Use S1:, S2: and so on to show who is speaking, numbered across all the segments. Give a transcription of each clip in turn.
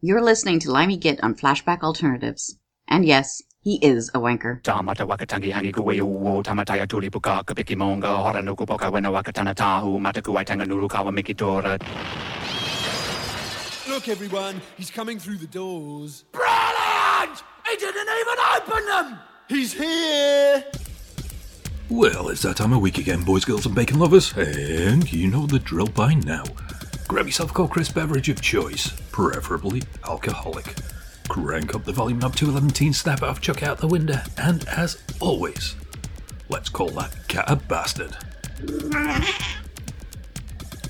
S1: You're listening to Limey Git on Flashback Alternatives. And yes, he is a wanker.
S2: Tamata wakatangi hangi kuwe uo tamataya tuli puka kapiki monga hora nuku poka wena wakatana tahu mataku waitanga nuru kawa mikitora.
S3: Look, everyone, he's coming through the doors.
S4: Brilliant! He didn't even open them!
S3: He's here!
S5: Well, it's that time of week again, boys, girls, and bacon lovers, and you know the drill by now. Grab yourself a cold crisp beverage of choice, preferably alcoholic. Crank up the volume up to 11 teen, snap off, chuck out the window, and as always, let's call that cat a bastard.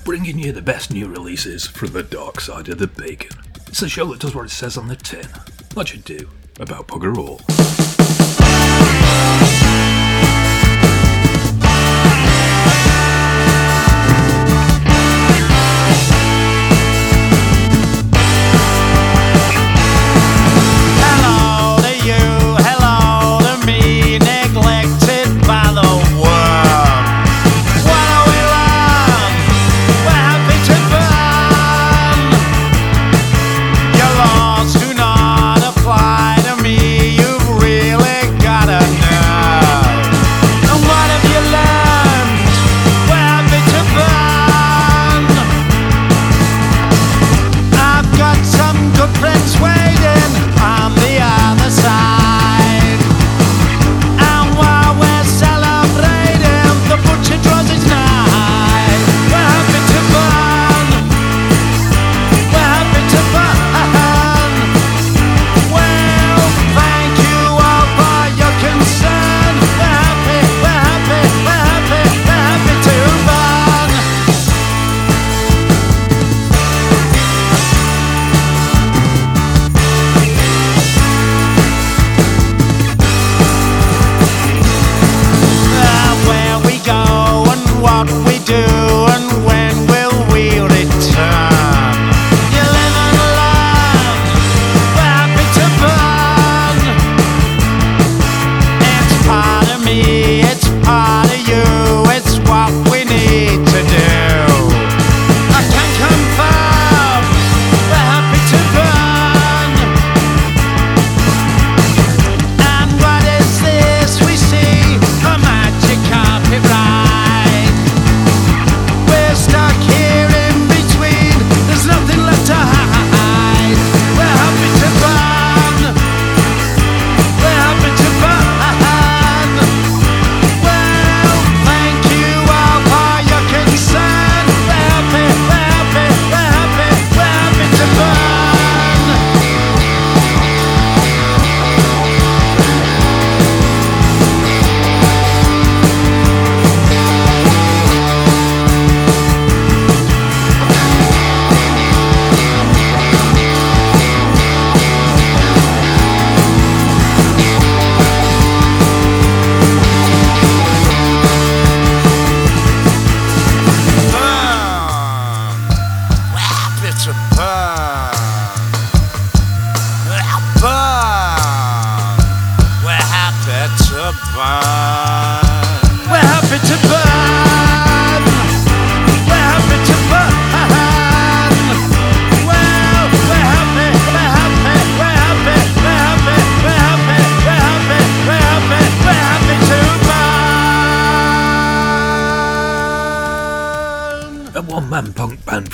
S5: Bringing you the best new releases from the dark side of the bacon. It's the show that does what it says on the tin. Much ado about bugger all.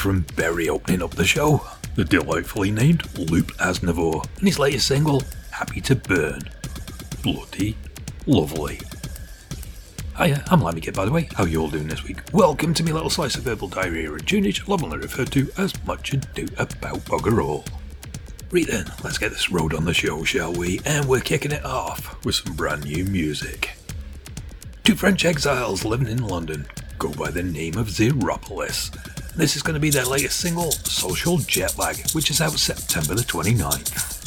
S5: From Bury opening up the show, the delightfully named Loop Asnavor, and his latest single, Happy to Burn. Bloody lovely. Hiya, I'm Limey Git, by the way. How you all doing this week? Welcome to my little slice of verbal diarrhea and tunage, lovingly referred to as Much Ado About Bugger All. Right then, let's get this road on the show, shall we? And we're kicking it off with some brand new music. Two French exiles living in London go by the name of Zeropolis. This is going to be their latest single, Social Jet Lag, which is out September the 29th.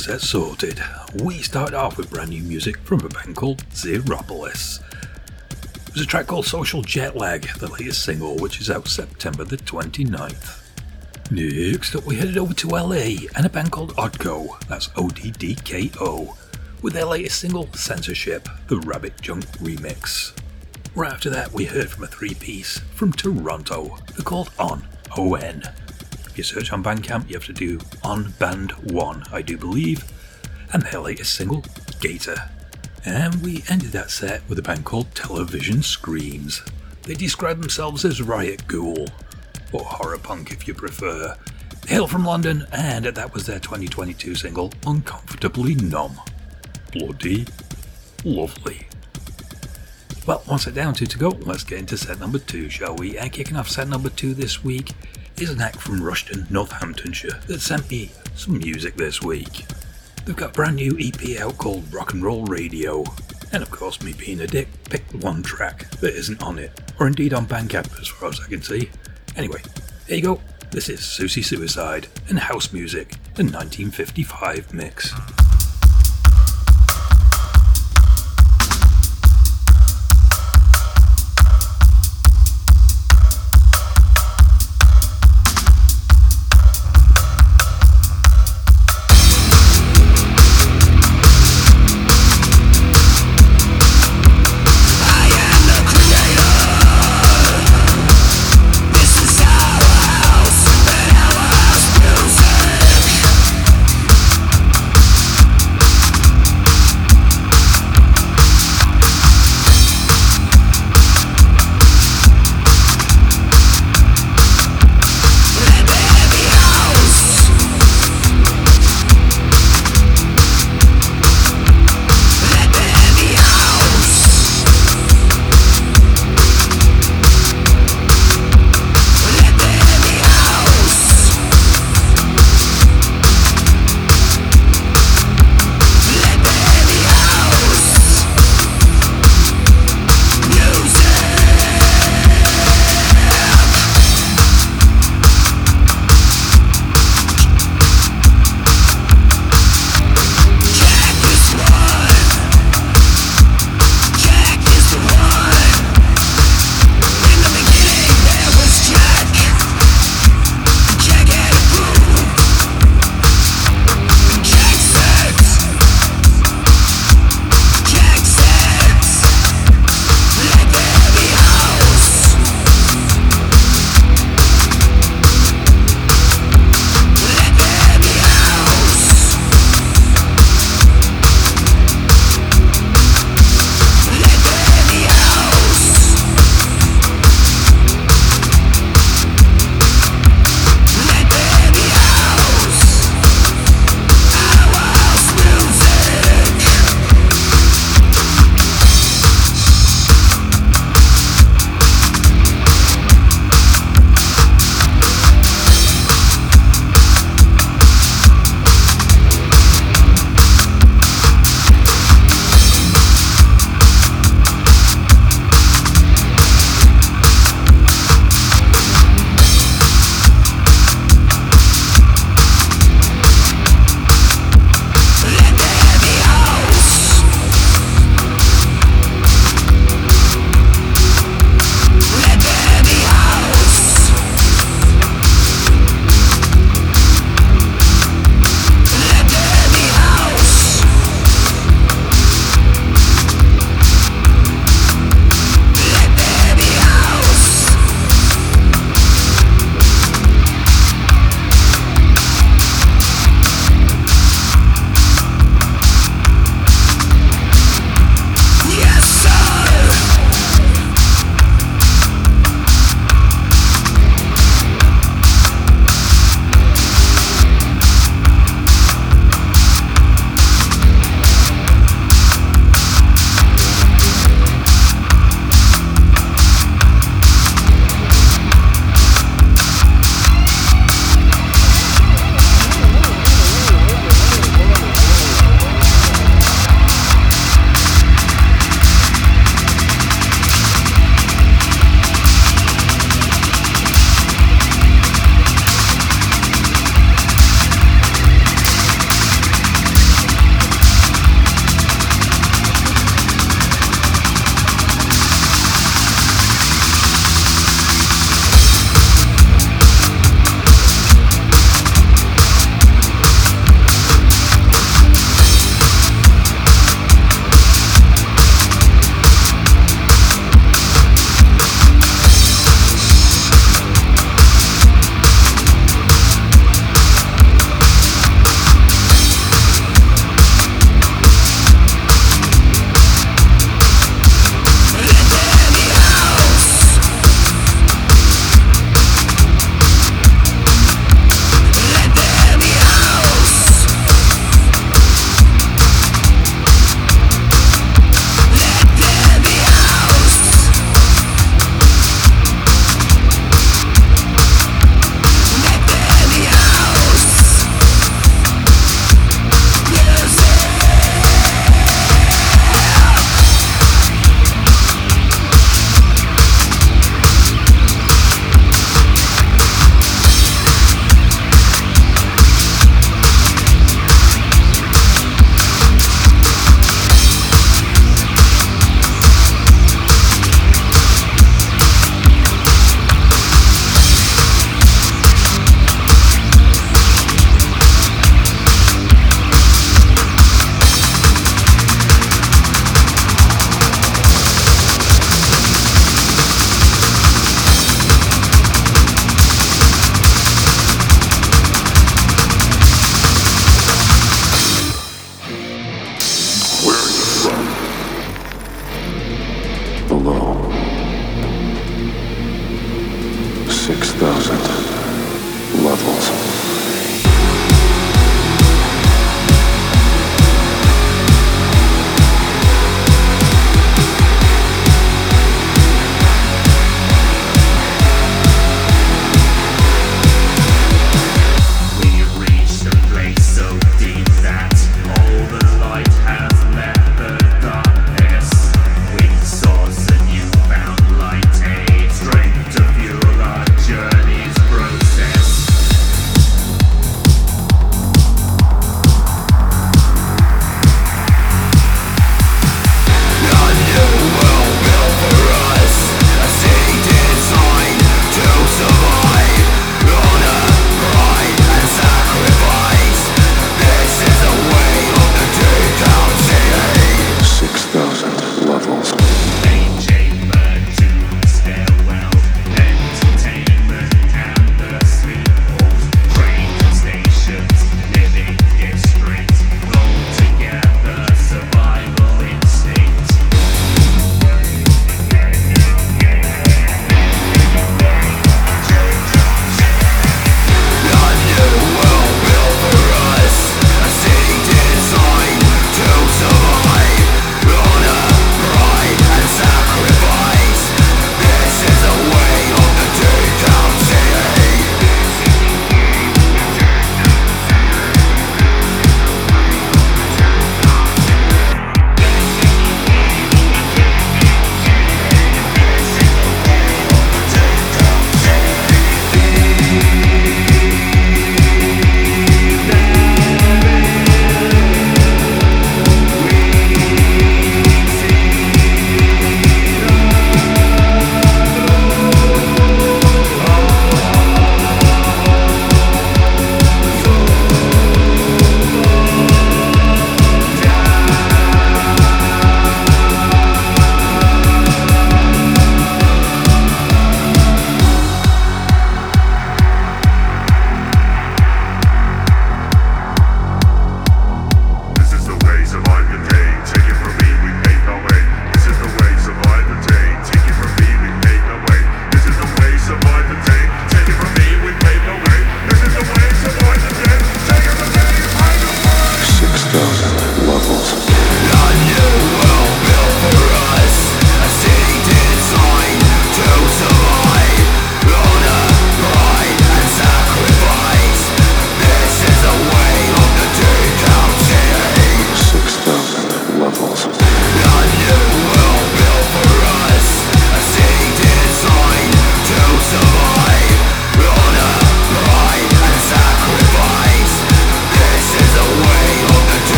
S6: Set sorted. We start off with brand new music from a band called Zeropolis. There's a track called Social Jet Lag, the latest single, which is out September the 29th. Next up, we headed over to LA and a band called Oddko, that's O D D K O, with their latest single, Censorship, the Rabbit Junk remix. Right after that, we heard from a three piece from Toronto. They're called On, O N. You search on Bandcamp, you have to do On Band 1, I do believe, and their latest single, Gator. And we ended that set with a band called Television Screams. They describe themselves as Riot Ghoul, or Horror Punk if you prefer. They hail from London, and that was their 2022 single, Uncomfortably Numb. Bloody lovely. Well, what's it down to to go? Let's get into set number two, shall we? And kicking off set number two this week is an act from Rushton, Northamptonshire, that sent me some music this week. They've got a brand new EP out called Rock and Roll Radio, and of course, me being a dick, picked one track that isn't on it, or indeed on Bandcamp as far as I can see. Anyway, here you go. This is Siouxsie Suicide and Haus Music, the 1955 mix.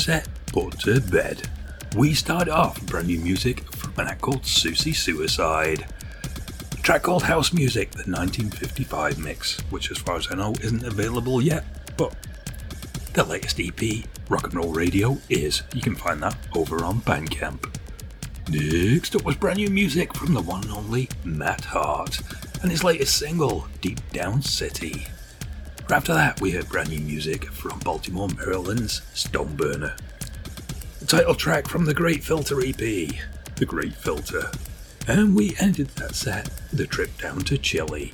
S6: Set, put to bed. We start off with brand new music from an act called Siouxsie Suicide. A track called Haus Music, the 1955 mix, which as far as I know isn't available yet, but the latest EP, Rock and Roll Radio, is. You can find that over on Bandcamp. Next up was brand new music from the one and only Matt Hart and his latest single, Deep Down City. After that, we heard brand new music from Baltimore, Maryland's Stoneburner. The title track from the Great Filter EP, The Great Filter. And we ended that set with a trip down to Chile.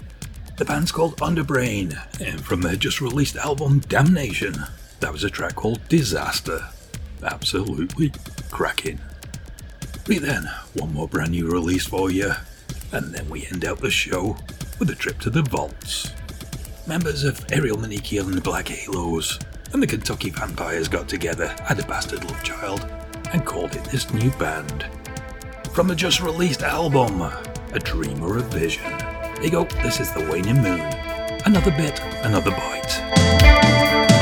S6: The band's called Underbrain, and from their just released album Damnation, that was a track called Disaster. Absolutely cracking. Right then, one more brand new release for you, and then we end out the show with a trip to the vaults. Members of Ariel Manikiel and the Black Halos and the Kentucky Vampires got together, had a bastard love child, and called it this new band. From the just released album, A Dreamer of Vision.
S7: Here you go, this is The Waning Moon. Another bit, another bite.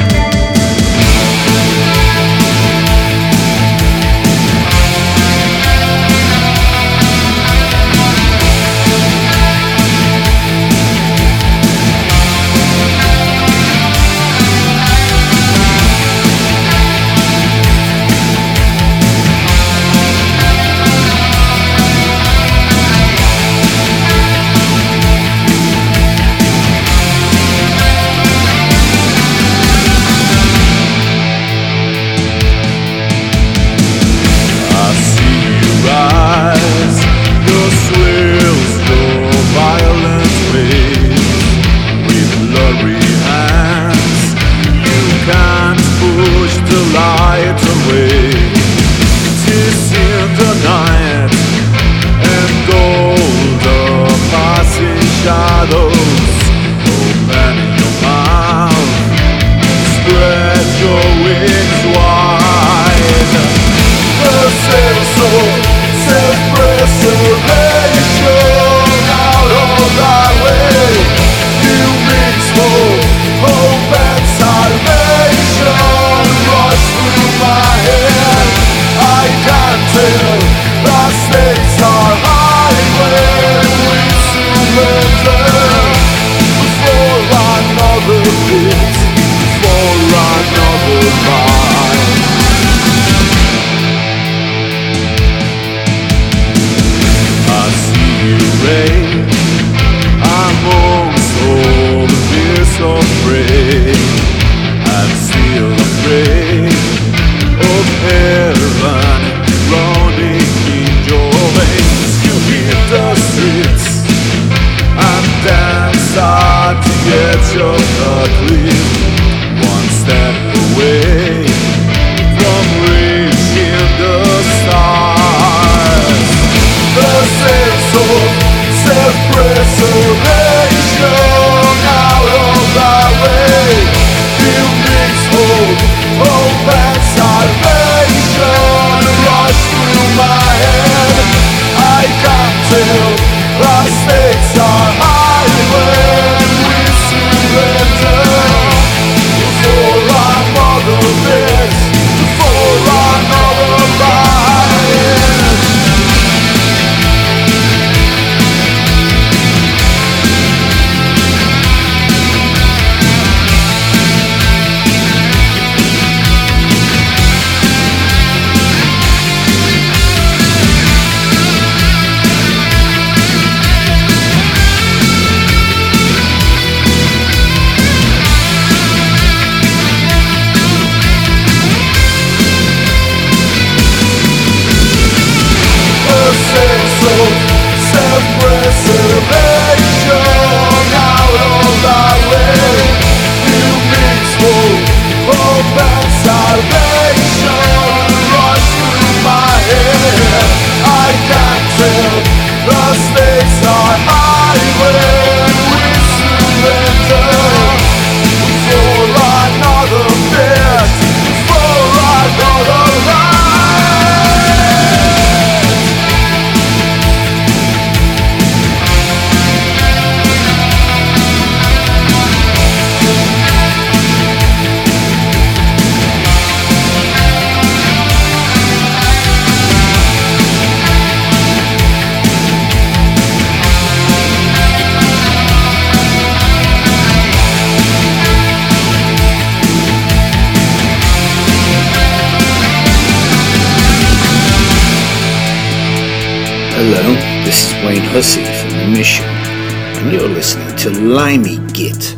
S8: Hello, this is Wayne Hussey from The Mission, and you're listening to Limey Git,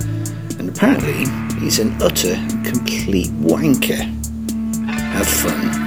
S8: and apparently he's an utter complete wanker. Have fun.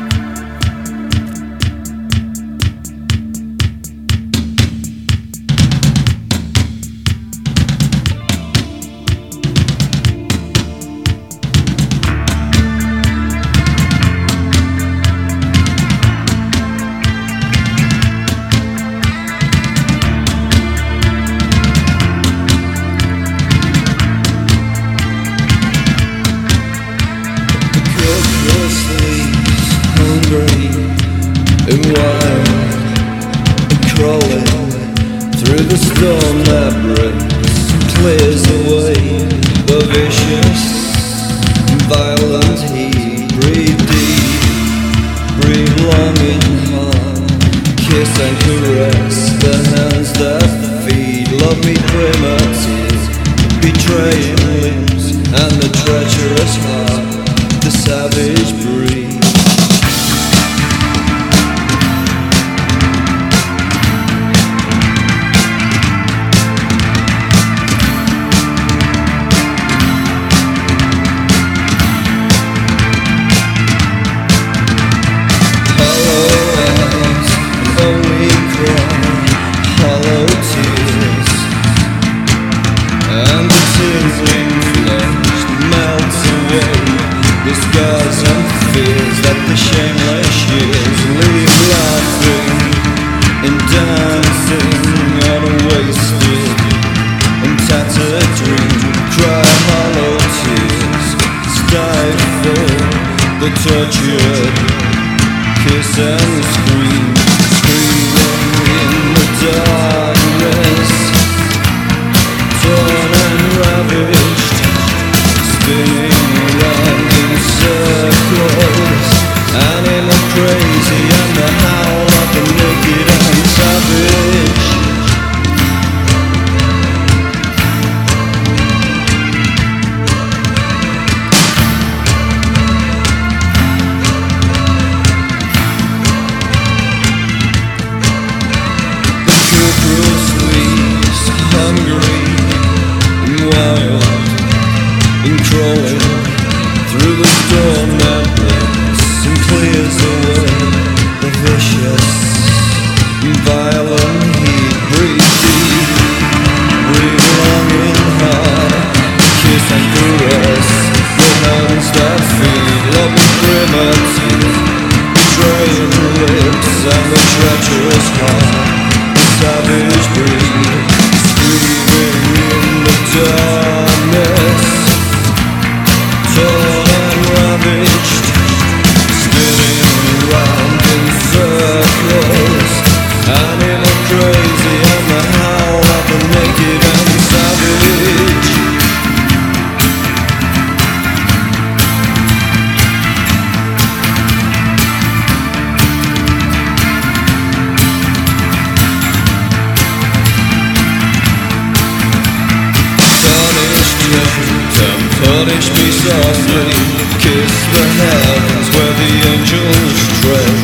S9: Punish me softly, kiss the heavens where the angels tread.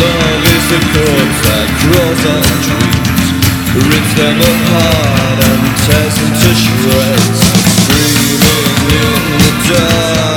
S9: Love is the corpse that draws on dreams, rips them apart and tears them to shreds. Screaming in the
S6: dark.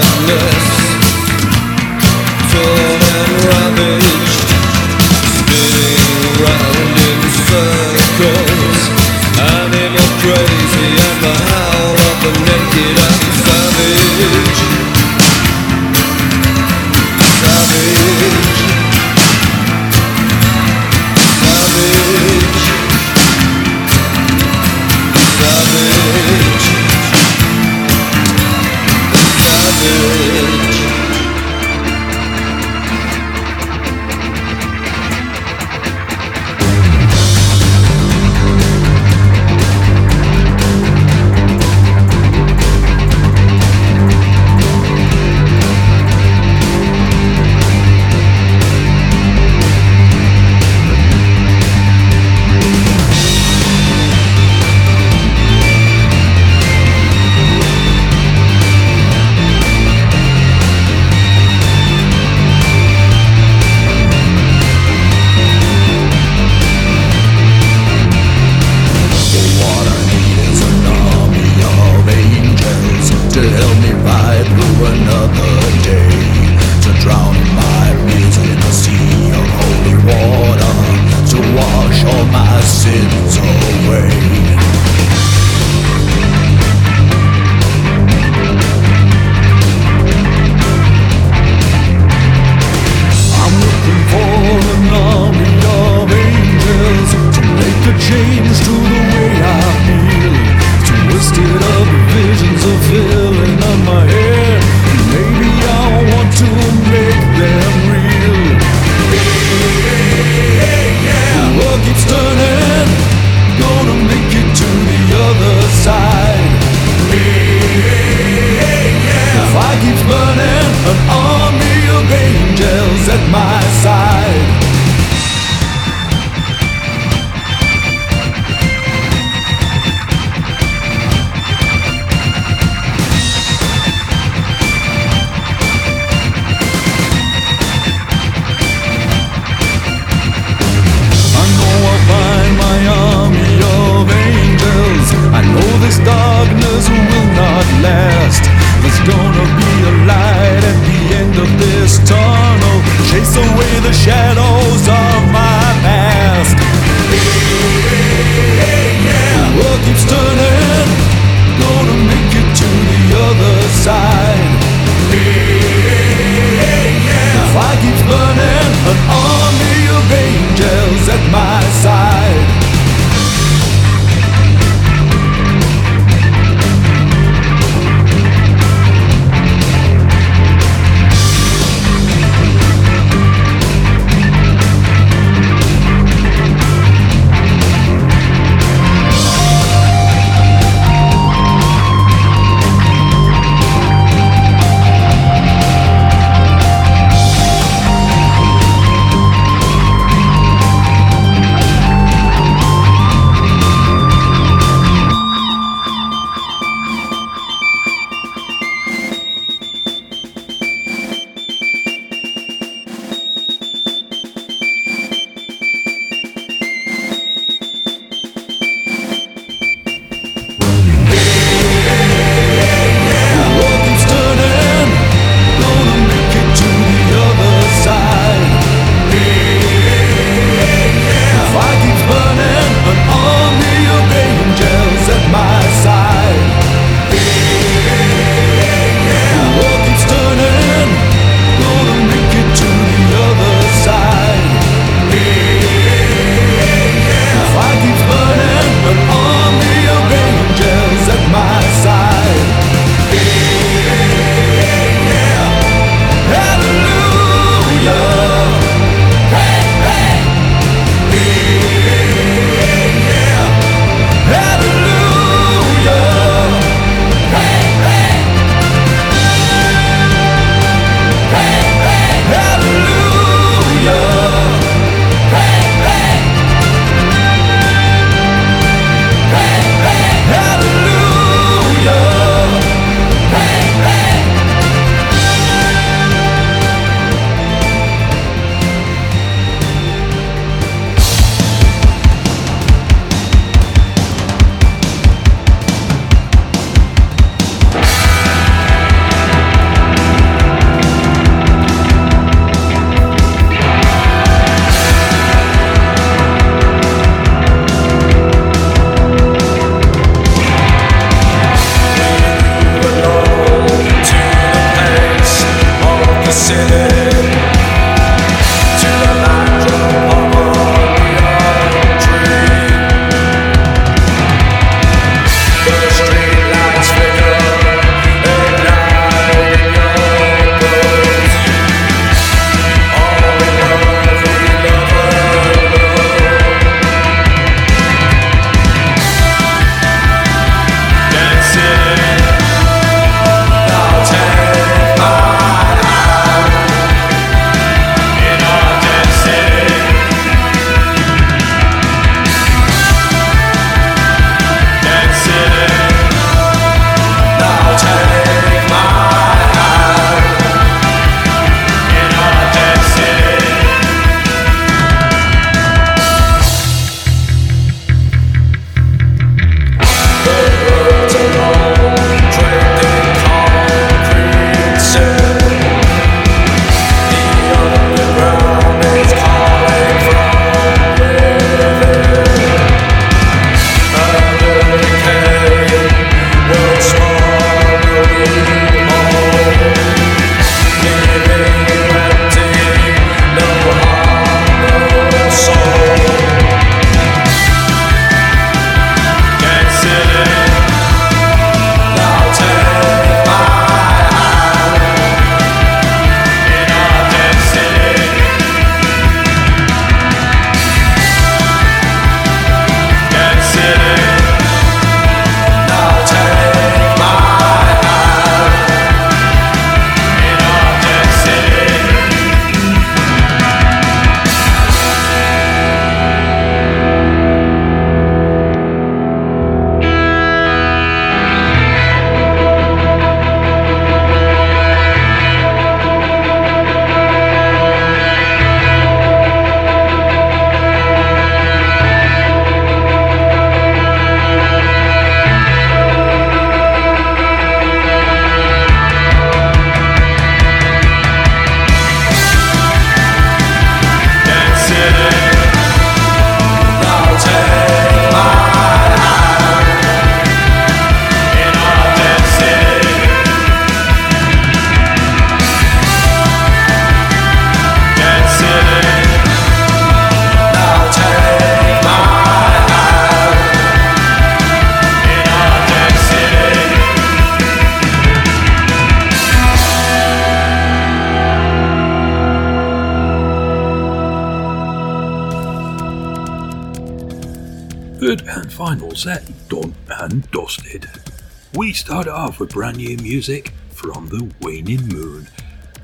S6: Off with brand new music from the Waning Moon.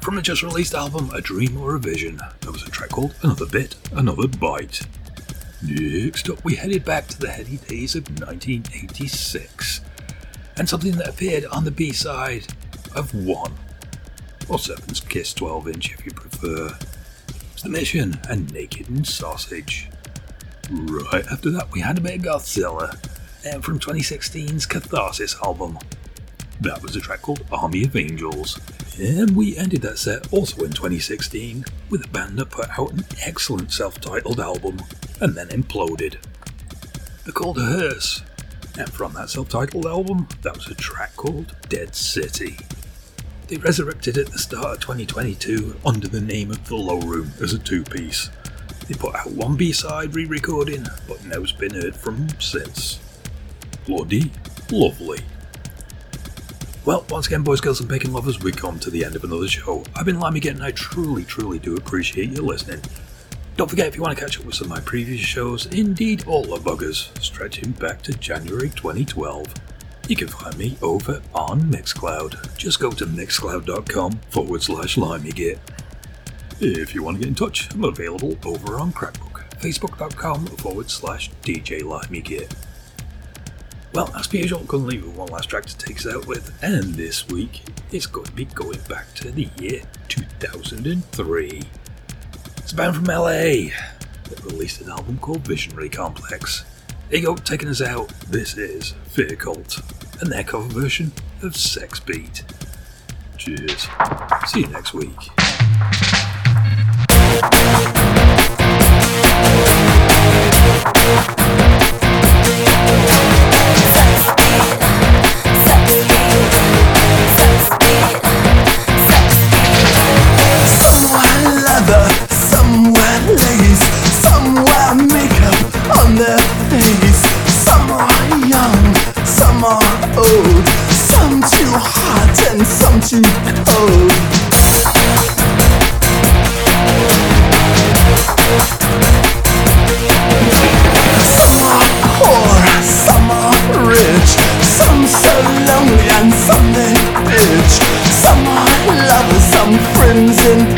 S6: From a just released album, A Dream or a Vision, there was a track called Another Bit, Another Bite. Next up, we headed back to the heady days of 1986, and something that appeared on the B side of One, or Serpents Kiss 12 inch if you prefer. It's The Mission and Naked and Savage. Right after that, we had a bit of Gothzilla, and from 2016's Catharsis album. That was a track called Army of Angels. And we ended that set also in 2016 with a band that put out an excellent self titled album and then imploded. They're called Hearse. And from that self titled album, that was a track called Dead City. They resurrected at the start of 2022 under the name of The Low Room as a two piece. They put out one B side re recording, but no's been heard from since. Bloody lovely. Well, once again, boys, girls, and bacon lovers, we come to the end of another show. I've been Limey and I truly, truly do appreciate you listening. Don't forget, if you want to catch up with some of my previous shows, indeed all the buggers, stretching back to January 2012, you can find me over on Mixcloud. Just go to mixcloud.com forward slash limeygit. If you want to get in touch, I'm available over on Crackbook, facebook.com forward slash DJ LimeyGit. Well, as per usual, couldn't leave with one last track to take us out with, and this week it's going to be going back to the year 2003. It's a band from LA that released an album called Visionary Complex. There you go, taking us out, this is Fear Cult, and their cover version of Sex Beat. Cheers. See you next week.
S10: Somewhere makeup on their face. Some are young, some are old, some too hot and some too cold. Some are poor, some are rich, some so lonely and some they bitch. Some are lovers, some friends in